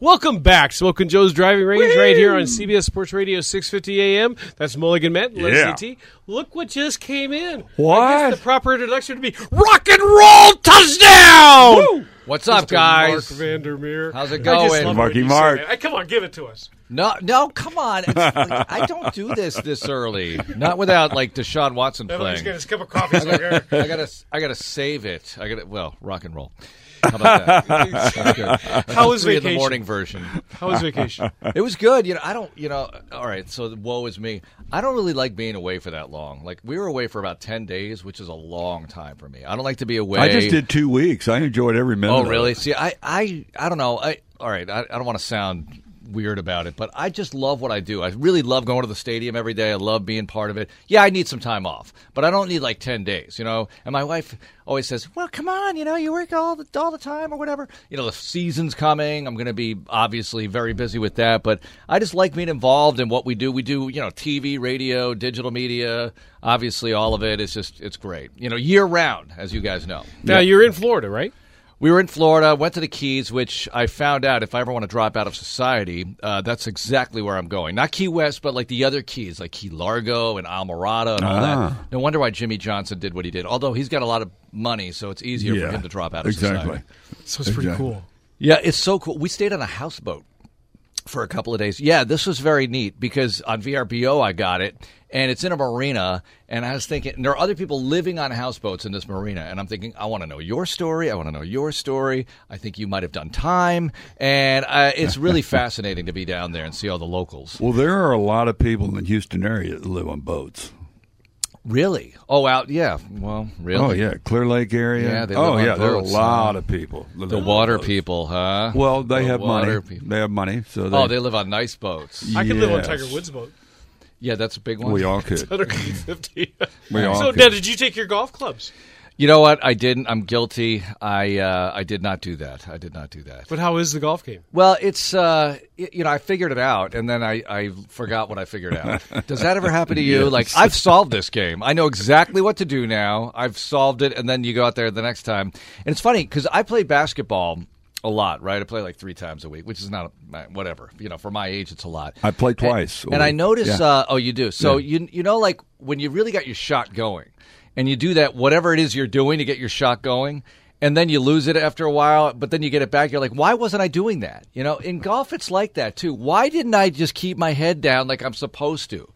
Welcome back, Smoking Joe's Driving Range, right here on CBS Sports Radio 650 AM. That's Mulligan Matt, Yeah. Leslie T. Look what just came in. I What? guess the proper introduction to be rock and roll touchdown. What's up, Mr. guys? Marc Vandermeer. How's it I just going? love Marky when you say Mark. Hey, Come on, give it to us. No, no, come on! Like, I don't do this this early. Not without like Deshaun Watson Everybody's playing. got his cup of coffee. So here. I gotta, I gotta save it. I gotta, well, rock and roll. How about that? That's good. How was Three in vacation? the morning version. How was vacation? It was good. You know, I don't. You know, all right. So woe is me. I don't really like being away for that long. Like we were away for about ten days, which is a long time for me. I don't like to be away. I just did two weeks. I enjoyed every minute. Oh, of really? it. See, I, I, I don't know. I, all right. I, I don't want to sound weird about it, but I just love what I do. I really love going to the stadium every day. I love being part of it. Yeah, I need some time off, but I don't need like ten days, you know. And my wife always says, "Well, come on, you know, you work all the all the time or whatever. You know, the season's coming. I'm going to be obviously very busy with that, but I just like being involved in what we do. We do, you know, TV, radio, digital media. Obviously, all of it. it is just it's great. You know, year round, as you guys know. Now you're in Florida, right? We were in Florida, went to the Keys, which I found out if I ever want to drop out of society, uh, that's exactly where I'm going. Not Key West, but like the other Keys, like Key Largo and Islamorada and all Ah. that. No wonder why Jimmy Johnson did what he did. Although he's got a lot of money, so it's easier Yeah, for him to drop out of exactly. society. So it's pretty cool. Yeah, it's so cool. We stayed on a houseboat for a couple of days. Yeah, this was very neat because on VRBO I got it, and it's in a marina. And I was thinking, and there are other people living on houseboats in this marina, and I'm thinking, I want to know your story. I want to know your story. I think you might have done time, and uh, it's really fascinating to be down there and see all the locals. Well, there are a lot of people in the Houston area that live on boats. Really? Oh, out? Yeah. Well, really? Oh yeah, Clear Lake area. Yeah, they oh yeah, there are a lot of people. that The water boats. people, huh? Well, they The have money. people. They have money, so oh, they, Oh, they live on nice boats. I could live on Tiger Woods' boat. Yeah, that's a big one. we all could. 150. We all so could. now, did you take your golf clubs? You know what? I didn't. I'm guilty. I uh, I did not do that. I did not do that. But how is the golf game? Well, it's uh, y- you know I figured it out, and then I, I forgot what I figured out. Does that ever happen to you? Yes. Like I've solved this game. I know exactly what to do now. I've solved it, and then you go out there the next time. And it's funny because I play basketball a lot, right? I play like three times a week, which is not whatever. You know, for my age, it's a lot. I play twice a And, I notice. Yeah. Uh, oh, you do. So Yeah. you you know, like when you really got your shot going, and you do that, whatever it is you're doing to get your shot going, and then you lose it after a while, but then you get it back. You're like, why wasn't I doing that? You know, in golf, it's like that too. Why didn't I just keep my head down like I'm supposed to?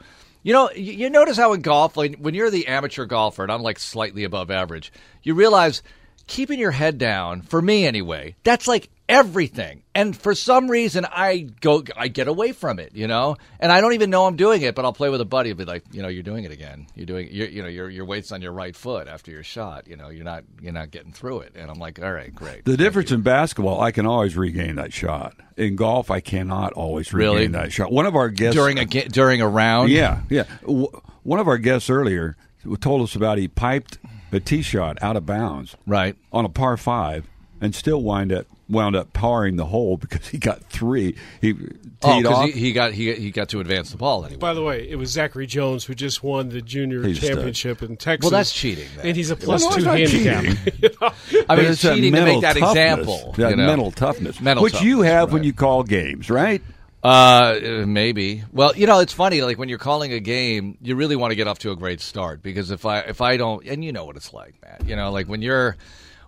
You know, you, notice how in golf, like when you're the amateur golfer, and I'm like slightly above average, you realize keeping your head down, for me anyway, that's like everything. And for some reason, I go, I get away from it, you know, and I don't even know I'm doing it, but I'll play with a buddy. I'll be like, you know, you're doing it again. You're doing, you're, you know, your your weight's on your right foot after your shot. You know, you're not, you're not getting through it. And I'm like, all right, great. The difference in basketball, I can always regain that shot. In golf, I cannot always regain Really? that shot. One of our guests during a during a round. Yeah, yeah. One of our guests earlier told us about he piped a tee shot out of bounds right. on a par five and still wind up wound up parring the hole because he got three. He teed Oh, off. because he, he got he, he got to advance the ball anyway. By the way, it was Zachary Jones who just won the junior He's a stud. championship in Texas. Well, that's cheating, then. And he's a plus Well, two it's not handicap. I mean, it's that cheating to make that toughness, example. That you know? mental toughness, Mental which you toughness, have when you call games, right? Uh, uh, maybe. Well, you know, it's funny. Like when you're calling a game, you really want to get off to a great start because if I if I don't, and you know what it's like, Matt. You know, like when you're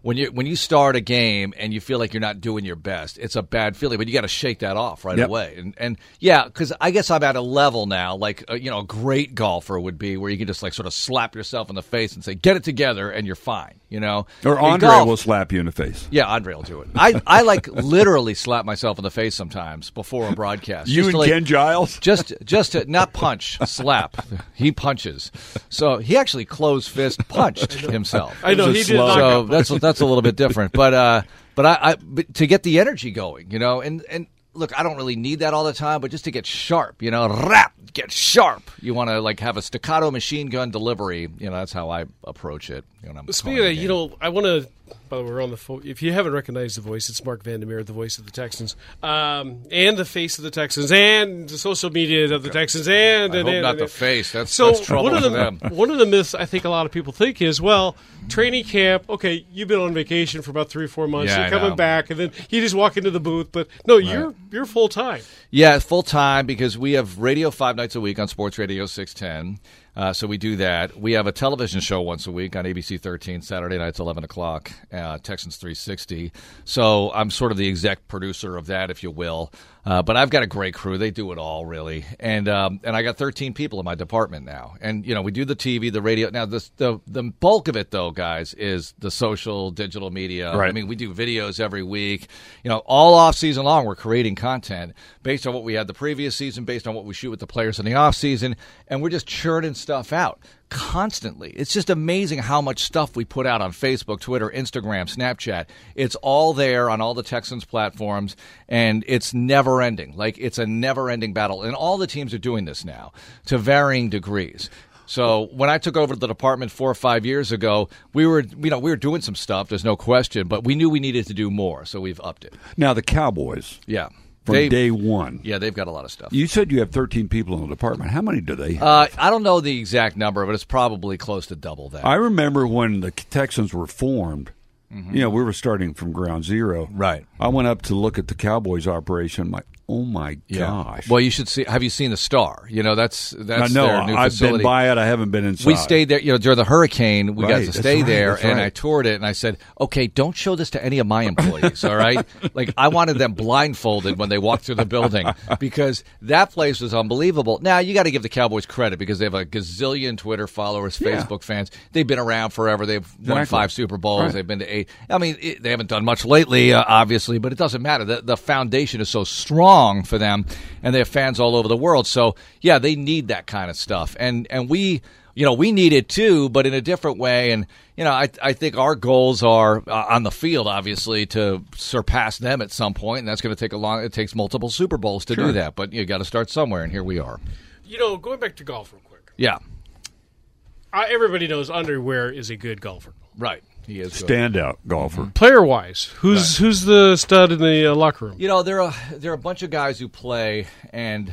when you when you start a game and you feel like you're not doing your best, it's a bad feeling. But you got to shake that off right Yep. away. And and yeah, because I guess I'm at a level now, like uh, you know, a great golfer would be where you can just like sort of slap yourself in the face and say, "Get it together," and you're fine. You know, Or Andre golf- will slap you in the face. yeah, Andre will do it. I, I like literally slap myself in the face sometimes before a broadcast. You and like, Ken Giles. just just to not punch, slap. He punches. So he actually closed fist punched himself. I know It was a he did slow- knock So out. that's that's a little bit different. But uh, but I, I but to get the energy going, you know, and and look, I don't really need that all the time, but just to get sharp, you know, rap, get sharp. You want to like have a staccato machine gun delivery. You know, that's how I approach it. You know, Speaking of that, you know, I want to by the way, we're on the phone. If you haven't recognized the voice, it's Marc Vandermeer, the voice of the Texans, um, and the face of the Texans, and the social media of the Texans, and I and, hope and, not and- the face. That's, So that's trouble one of the them. one of the myths I think a lot of people think is well, training camp. Okay, you've been on vacation for about three or four months. Yeah, you're I coming know. back, and then you just walk into the booth. But no, you're you're full time. Yeah, full time because we have radio five nights a week on Sports Radio 610. Uh, so we do that. We have a television show once a week on ABC 13, Saturday nights, 11 o'clock, uh, Texans 360. So I'm sort of the exec producer of that, if you will. Uh, but I've got a great crew. They do it all, really. And um, and I got 13 people in my department now. And, you know, we do the TV, the radio. Now, this, the, the bulk of it, though, guys, is the social, digital media. Right. I mean, we do videos every week. You know, all off season long, we're creating content based on what we had the previous season, based on what we shoot with the players in the off season, and we're just churning stuff out constantly. It's just amazing how much stuff we put out on Facebook, Twitter, Instagram, Snapchat. It's all there on all the Texans platforms, and it's never ending. Like it's a never ending battle, and all the teams are doing this now to varying degrees. So when I took over the department four or five years ago, we were you know we were doing some stuff. There's no question, but we knew we needed to do more, so we've upped it. Now the Cowboys Yeah, from They- day one. Yeah, they've got a lot of stuff. You said you have 13 people in the department. How many do they have? Uh, I don't know the exact number, but it's probably close to double that. I remember when the Texans were formed. You know, we were starting from ground zero. Mm-hmm. Right. I went up to look at the Cowboys operation. I'm like, oh my gosh. Well, you should see. Have you seen the Star? You know, that's that's know. their new I've facility. been by it. I haven't been inside. we stayed there, you know, during the hurricane. We got to stay right, there, and right. I toured it. And I said, "Okay, don't show this to any of my employees, all right? like, I wanted them blindfolded when they walked through the building because that place was unbelievable. Now, you got to give the Cowboys credit because they have a gazillion Twitter followers, Yeah. Facebook fans. They've been around forever. They've won Exactly. five Super Bowls. Right. They've been to eight. I mean, it, they haven't done much lately, uh, obviously, but it doesn't matter. The, the foundation is so strong for them, and they have fans all over the world. So, yeah, they need that kind of stuff, and and we. You know, we need it too, but in a different way. And you know, I I think our goals are uh, on the field, obviously, to surpass them at some point, and that's going to take a long. It takes multiple Super Bowls to do that, but you got to start somewhere, and here we are. You know, going back to golf real quick. Yeah, I, everybody knows Andre Ware is a good golfer. right. He is good. standout golfer. Player wise, who's who's the stud in the uh, locker room? You know, there are there are a bunch of guys who play, and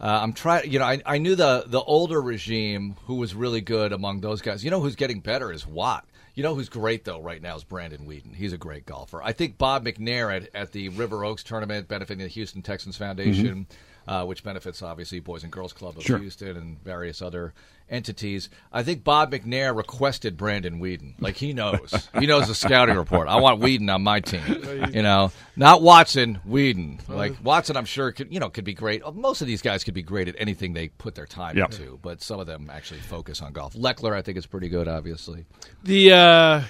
uh, I'm trying. You know, I, I knew the the older regime who was really good among those guys. You know, who's getting better is Watt. You know who's great though right now is Brandon Weeden. He's a great golfer. I think Bob McNair at, at the River Oaks tournament benefiting the Houston Texans Foundation, uh, which benefits obviously Boys and Girls Club of Sure. Houston and various other entities. I think Bob McNair requested Brandon Weeden. Like he knows, he knows the scouting report. I want Weeden on my team. You know, not Watson, Weeden. Like Watson, I'm sure could you know could be great. Most of these guys could be great at anything they put their time Yep. into, but some of them actually focus on golf. Lechler, I think, is pretty good. Obviously, The uh,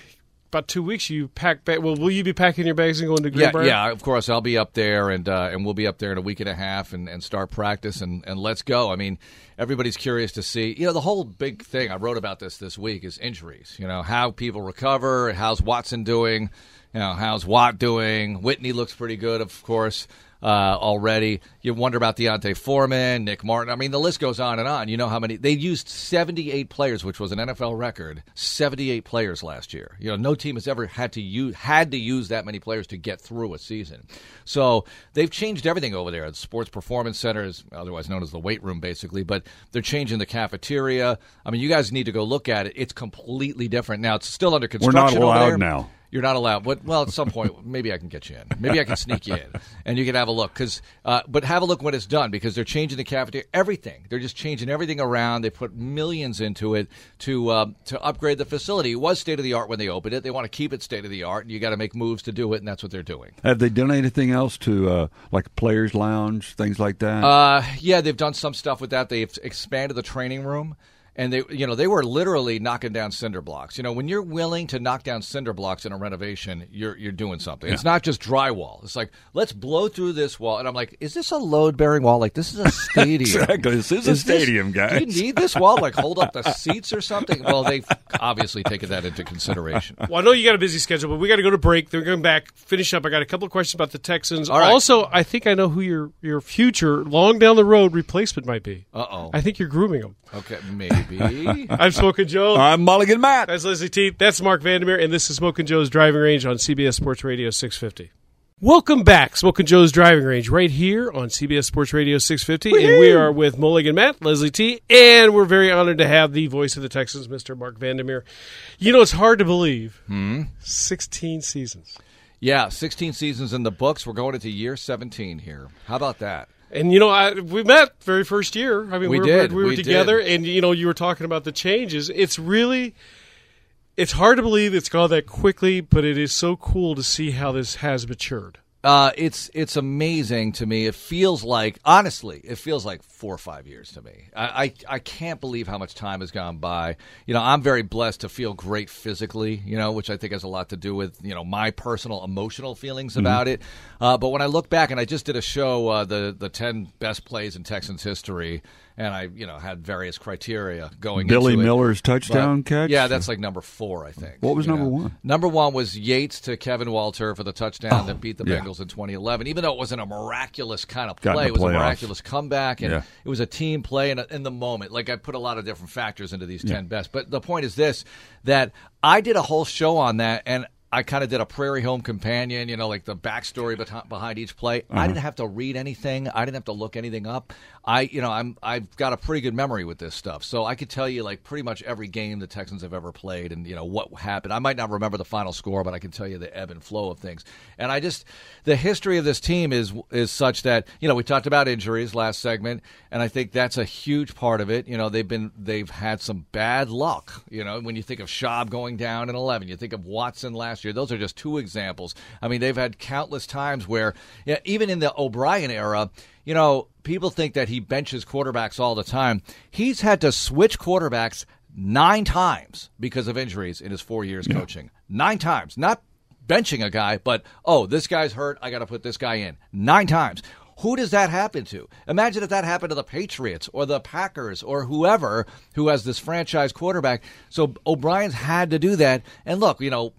about two weeks you pack back. Well, will you be packing your bags and going to yeah, Greenbrier? yeah. Of course, I'll be up there, and uh, and we'll be up there in a week and a half, and, and start practice, and, and let's go. I mean, everybody's curious to see. You know, the whole big thing I wrote about this this week is injuries. You know, how people recover. How's Watson doing? You know, how's Watt doing? Whitney looks pretty good, of course. Uh, already, you wonder about D'Onta Foreman, Nick Martin. I mean, the list goes on and on. You know how many they used seventy-eight players, which was an NFL record. Seventy-eight players last year. You know, no team has ever had to use had to use that many players to get through a season. So they've changed everything over there. The Sports Performance Center is otherwise known as the weight room, basically. But they're changing the cafeteria. I mean, you guys need to go look at it. It's completely different now. It's still under construction. We're not allowed now. You're not allowed. But well, at some point, maybe I can get you in. Maybe I can sneak you in, and you can have a look. Because, uh, but have a look when it's done because they're changing the cafeteria, everything. They're just changing everything around. They put millions into it to uh, to upgrade the facility. It was state of the art when they opened it. They want to keep it state of the art, and you got to make moves to do it, and that's what they're doing. Have they done anything else to uh, like players' lounge, things like that? Uh, yeah, they've done some stuff with that. They've expanded the training room. And they, you know, they were literally knocking down cinder blocks. You know, when you're willing to knock down cinder blocks in a renovation, you're you're doing something. It's not just drywall. It's like let's blow through this wall. And I'm like, is this a load bearing wall? Like this is a stadium. Exactly. This is a this- stadium, Do guys. you need this wall? Like hold up the seats or something? Well, they've obviously taken that into consideration. Well, I know you got a busy schedule, but we got to go to break. Then we're going back, finish up. I got a couple of questions about the Texans. All right. Also, I think I know who your your future long down the road replacement might be. Uh oh. I think you're grooming them. Okay, maybe. Baby. I'm Smoking Joe. I'm Mulligan Matt. That's Leslie T. That's Marc Vandermeer, and this is Smoking Joe's Driving Range on CBS Sports Radio 650. Welcome back, Smoking Joe's Driving Range, right here on CBS Sports Radio 650. And we are with Mulligan Matt, Leslie T, and we're very honored to have the voice of the Texans, Mr. Marc Vandermeer. You know, it's hard to believe. Hmm? 16 seasons. Yeah, 16 seasons in the books. We're going into year 17 here. How about that? And you know, I, we met very first year. I mean, We were, did. We were We together, did. and you know, you were talking about the changes. It's really, it's hard to believe it's gone that quickly, but it is so cool to see how this has matured. Uh, it's it's amazing to me. It feels like honestly, it feels like four or five years to me. I, I I can't believe how much time has gone by. You know, I'm very blessed to feel great physically. You know, which I think has a lot to do with you know my personal emotional feelings about it. Uh, but when I look back, and I just did a show, uh, the the ten best plays in Texans history, and I you know had various criteria going. Billy into it. Miller's touchdown But- catch? Yeah, that's like number four, I think. What was number know. one? Number one was Yates to Kevin Walter for the touchdown that beat the Oh, yeah. Bengals in 2011. Even though it wasn't a miraculous kind of play, it was a miraculous comeback, and Yeah. It was a team play in, in the moment. Like I put a lot of different factors into these 10 best. But the point is this: that I did a whole show on that, and I kind of did a Prairie Home Companion, you know, like the backstory behind each play. Uh-huh. I didn't have to read anything. I didn't have to look anything up. I, you know, I'm I've got a pretty good memory with this stuff, so I could tell you like pretty much every game the Texans have ever played, and you know what happened. I might not remember the final score, but I can tell you the ebb and flow of things. And I just the history of this team is is such that you know we talked about injuries last segment, and I think that's a huge part of it. You know they've been they've had some bad luck. You know when you think of Schaub going down in 11, you think of Watson last year. Those are just two examples. I mean they've had countless times where yeah, even in the O'Brien era you know, people think that he benches quarterbacks all the time. He's had to switch quarterbacks nine times because of injuries in his four years coaching. Nine times. Not benching a guy, but, oh, this guy's hurt. I got to put this guy in. Nine times. Who does that happen to? Imagine if that happened to the Patriots or the Packers or whoever who has this franchise quarterback. So O'Brien's had to do that. And look, you know,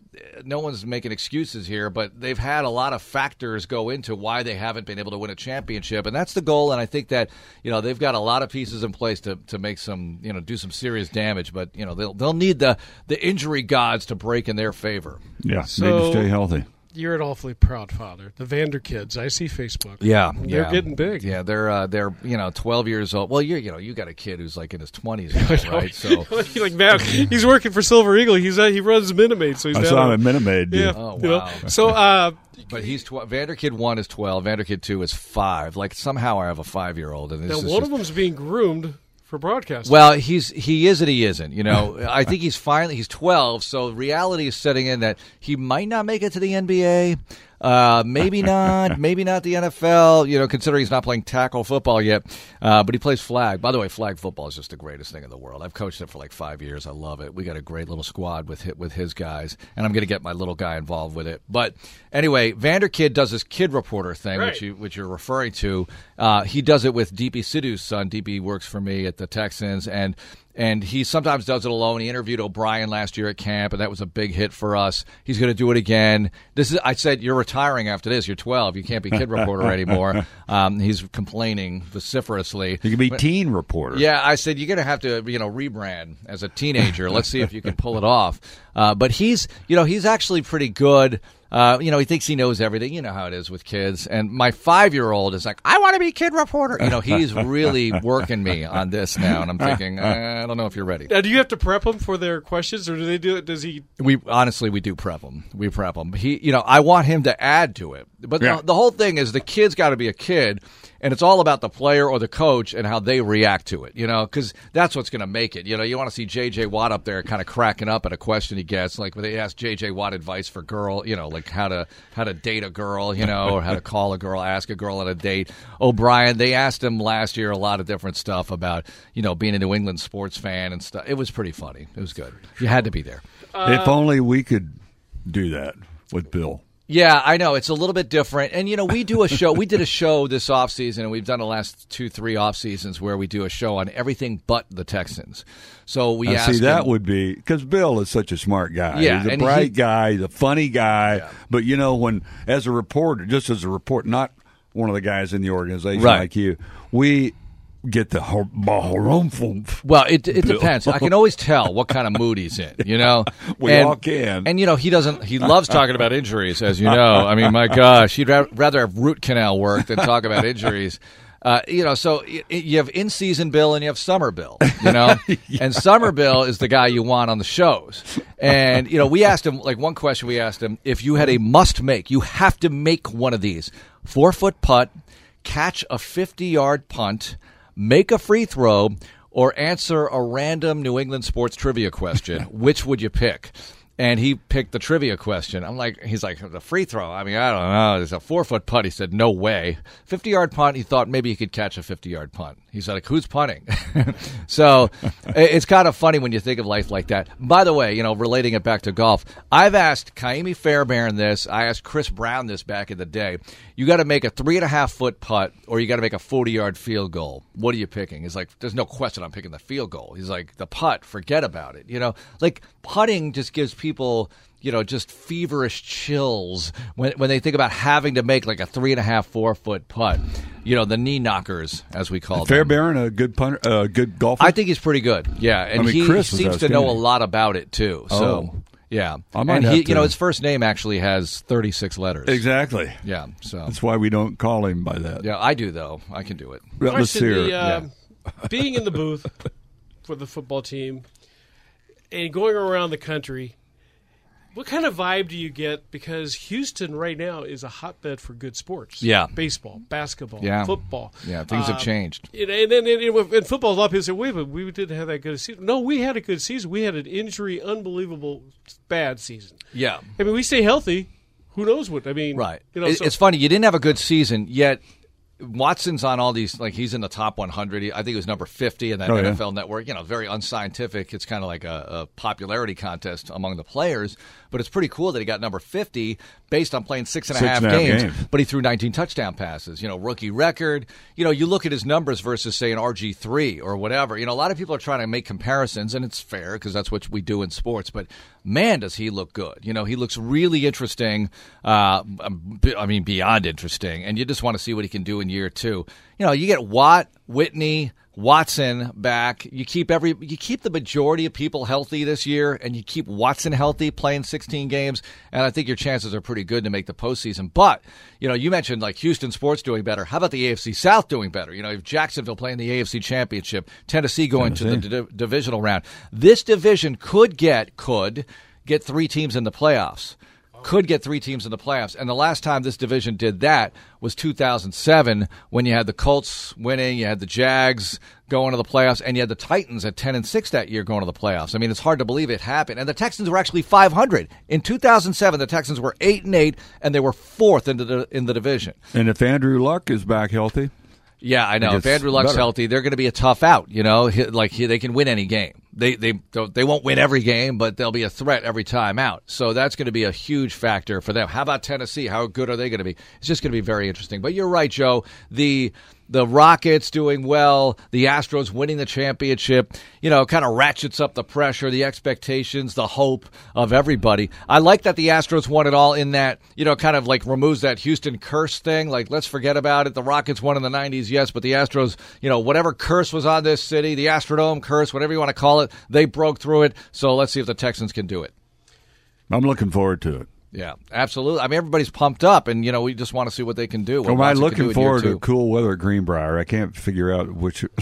no one's making excuses here, but they've had a lot of factors go into why they haven't been able to win a championship, and that's the goal. And I think that you know they've got a lot of pieces in place to, to make some you know do some serious damage, but you know they'll they'll need the the injury gods to break in their favor. Yeah, So- need to stay healthy. You're an awfully proud father. The Vander kids, I see Facebook. Yeah, They're yeah. getting big. Yeah, they're uh, they're you know twelve years old. Well, you're you know you got a kid who's like in his twenties, right? So like now, he's working for Silver Eagle. He's uh, he runs Minute Maid, so he's I down saw him at Minute Maid. Yeah, dude. Oh, you know. wow. So, uh, But he's tw- Vanderkid one is twelve. Vanderkid two is five. Like somehow I have a five year old, and this now is one just- of them's being groomed for broadcasting. Well, he's he is and he isn't. You know, I think he's finally he's twelve, so reality is setting in that he might not make it to the NBA. Uh, maybe not, maybe not the NFL. You know, considering he's not playing tackle football yet, uh, but he plays flag. By the way, flag football is just the greatest thing in the world. I've coached it for like five years. I love it. We got a great little squad with hi- with his guys, and I'm going to get my little guy involved with it. But anyway, Vanderkid does this kid reporter thing, Right. which you which you're referring to. Uh, he does it with Deepi Sidhu's son. Deepi works for me at the Texans, and and he sometimes does it alone. He interviewed O'Brien last year at camp, and that was a big hit for us. He's going to do it again. This is. I said you're retiring after this. You're 12. You can't be kid reporter anymore. Um, he's complaining vociferously. You could be But- teen reporter. yeah, I said you're going to have to, you know, rebrand as a teenager. Let's see if you can pull it off. Uh, but he's, you know, he's actually pretty good. Uh, you know, he thinks he knows everything. You know how it is with kids. And my five year old is like, I want to be kid reporter. You know, he's really working me on this now, and I'm thinking, uh, I don't know if you're ready. now, do you have to prep them for their questions, or do they do it? Does he? We honestly we do prep him. We prep him. He, you know, I want him to add to it. But Yeah. the, the whole thing is the kid's got to be a kid, and it's all about the player or the coach and how they react to it. You know, because that's what's going to make it. You know, you want to see J.J. Watt up there kind of cracking up at a question he gets, like when they ask J.J. Watt advice for girl, you know, like how to how to date a girl, you know, or how to call a girl, ask a girl on a date. O'Brien, they asked him last year a lot of different stuff about you know being a New England sports fan and stuff. It was pretty funny. It was good. You had to be there. if only we could do that with Bill. Yeah, I know. It's a little bit different. And, you know, we do a show. we did a show this offseason, and we've done the last two, three off seasons where we do a show on everything but the Texans. So we see that him- would be because Bill is such a smart guy. Yeah, he's a bright he- guy, he's a funny guy. Yeah. But you know, when as a reporter, just as a report, not one of the guys in the organization Right. like you, we get the harumphum. Well, it it depends. I can always tell what kind of mood he's in. You know, We and, all can. And you know, he doesn't. He loves talking about injuries, as you know. I mean, my gosh, he'd ra- rather have root canal work than talk about injuries. Uh, you know, so you have in season Bill and you have summer Bill. You know, and summer Bill is the guy you want on the shows. And you know, we asked him like one question. We asked him if you had a must make, you have to make one of these four foot putt, catch a fifty yard punt, make a free throw, or answer a random New England sports trivia question. Which would you pick? And he picked the trivia question. I'm like, he's like, the free throw. I mean, I don't know. It's a four foot putt. He said, no way. 50 yard punt. He thought maybe he could catch a 50 yard punt. He's like, who's punting? so it's kind of funny when you think of life like that. By the way, you know, relating it back to golf, I've asked Kaimi Fairbairn this. I asked Kris Brown this back in the day. You got to make a three and a half foot putt or you got to make a 40 yard field goal. What are you picking? He's like, there's no question I'm picking the field goal. He's like, the putt, forget about it. You know, like putting just gives people you know, just feverish chills when when they think about having to make like a three and a half, four foot putt. You know, the knee knockers, as we call them. Fairbairn, a good punter, uh, good golfer. I think he's pretty good. Yeah, and I mean, he seems to know a lot about it too. So, Oh. Yeah, I might and have he, to- you know, his first name actually has thirty six letters. exactly. Yeah, so That's why we don't call him by that. yeah, I do though. I can do it. Well, let's hear the, it. uh, being in the booth for the football team and going around the country, what kind of vibe do you get? Because Houston right now is a hotbed for good sports. Yeah. baseball, basketball, Yeah. football. Yeah, things have Um, changed. And, and then in, in, in football, a lot of people say, "Wait, but we didn't have that good a season." No, we had a good season. We had an injury, unbelievable bad season. Yeah, I mean, we stay healthy. Who knows what? I mean, Right. You know, It- so- it's funny. You didn't have a good season yet. Watson's on all these like he's in the top 100. He- I think he was number 50 in that Oh, yeah. NFL Network. You know, very unscientific. It's kind of like a, a popularity contest among the players. But it's pretty cool that he got number 50 based on playing six and a Six half and a half games. games. But he threw 19 touchdown passes. You know, rookie record. You know, you look at his numbers versus say an RG three or whatever. You know, a lot of people are trying to make comparisons, and it's fair because that's what we do in sports. But man, does he look good? You know, he looks really interesting. Uh, I mean, beyond interesting. And you just want to see what he can do in year two. You know, you get Watt, Whitney. Watson back. You keep every you keep the majority of people healthy this year, and you keep Watson healthy, playing 16 games, and I think your chances are pretty good to make the postseason. But you know, you mentioned like Houston sports doing better. How about the AFC South doing better? You know, if Jacksonville playing the AFC Championship, Tennessee going to the Tennessee. di- divisional round. This division could get could get three teams in the playoffs. Could get three teams in the playoffs. And the last time this division did that was 2007 when you had the Colts winning, you had the Jags going to the playoffs, and you had the Titans at 10 and 6 that year going to the playoffs. I mean, it's hard to believe it happened. And the Texans were actually 500. In 2007, the Texans were 8 and 8 and they were fourth in the in the division. and if Andrew Luck is back healthy, Yeah, I know. If Andrew Luck's better. healthy, they're going to be a tough out. You know, like they can win any game. They they they won't win every game, but they'll be a threat every time out. So that's going to be a huge factor for them. How about Tennessee? How good are they going to be? It's just going to be very interesting. But you're right, Joe. The the Rockets doing well, the Astros winning the championship, you know, kind of ratchets up the pressure, the expectations, the hope of everybody. I like that the Astros won it all in that, you know, kind of like removes that Houston curse thing. Like, let's forget about it. The Rockets won in the 90s, yes, but the Astros, you know, whatever curse was on this city, the Astrodome curse, whatever you want to call it, they broke through it. So let's see if the Texans can do it. I'm looking forward to it. Yeah, absolutely. I mean, everybody's pumped up, and, you know, we just want to see what they can do. what Am I Watson do looking forward to cool weather at Greenbrier? I can't figure out which.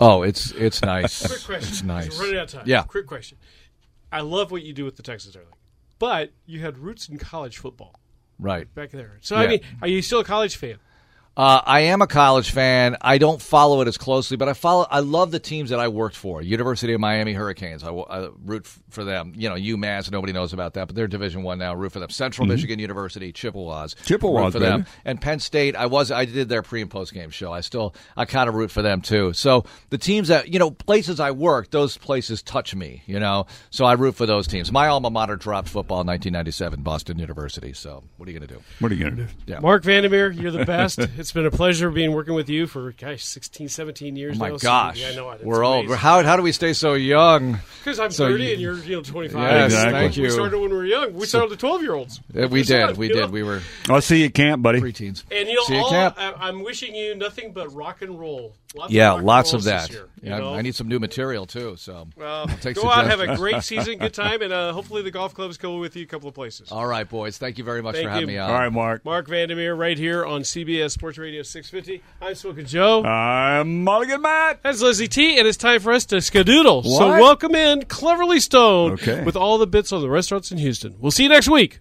Oh, it's it's nice. Quick question. It's nice. We're running out of time. Yeah. Quick question. I love what you do with the Texas early, but you had roots in college football Right. back there. So I mean, are you still a college fan? Uh, I am a college fan. I don't follow it as closely, but I follow. I love the teams that I worked for. University of Miami Hurricanes. I root for them. You know, UMass. Nobody knows about that, but they're Division One now. Root for them. Central Michigan University, Chippewas. Chippewas, root for them. And Penn State. I was. I did their pre and post game show. I still. I kind of root for them too. So the teams that you know, places I work, those places touch me. You know, so I root for those teams. My alma mater dropped football in 1997, Boston University. So what are you going to do? what are you going to do? Yeah. Marc Vandermeer, you're the best. it's been a pleasure being working with you for gosh, 16, 17 years Oh my now. So, gosh, yeah, I know we're old. How how do we stay so young? Because I'm so 30 you- and you're you know 25. Yes, Exactly. thank We started when we were young. We started the 12 year olds. Uh, we did, we did. We were I'll see you at camp, buddy. preteens. And you know, See you, all, Cap. I, I'm wishing you nothing but rock and roll Lots Yeah, rock and lots of that. year, yeah, know? I need some new material too. So Well, take go out, have a great season, good time, and uh, hopefully the golf clubs go with you a couple of places. All right, boys. Thank you very much Thank for having you. me on. All right, Mark. Marc Vandermeer, right here on CBS Sports Radio 650. I'm Smoking Joe. I'm Mulligan Matt. That's Leslie T, and it's time for us to skadoodle. So welcome in Cleverley Stone Okay. with all the bits on the restaurants in Houston. We'll see you next week.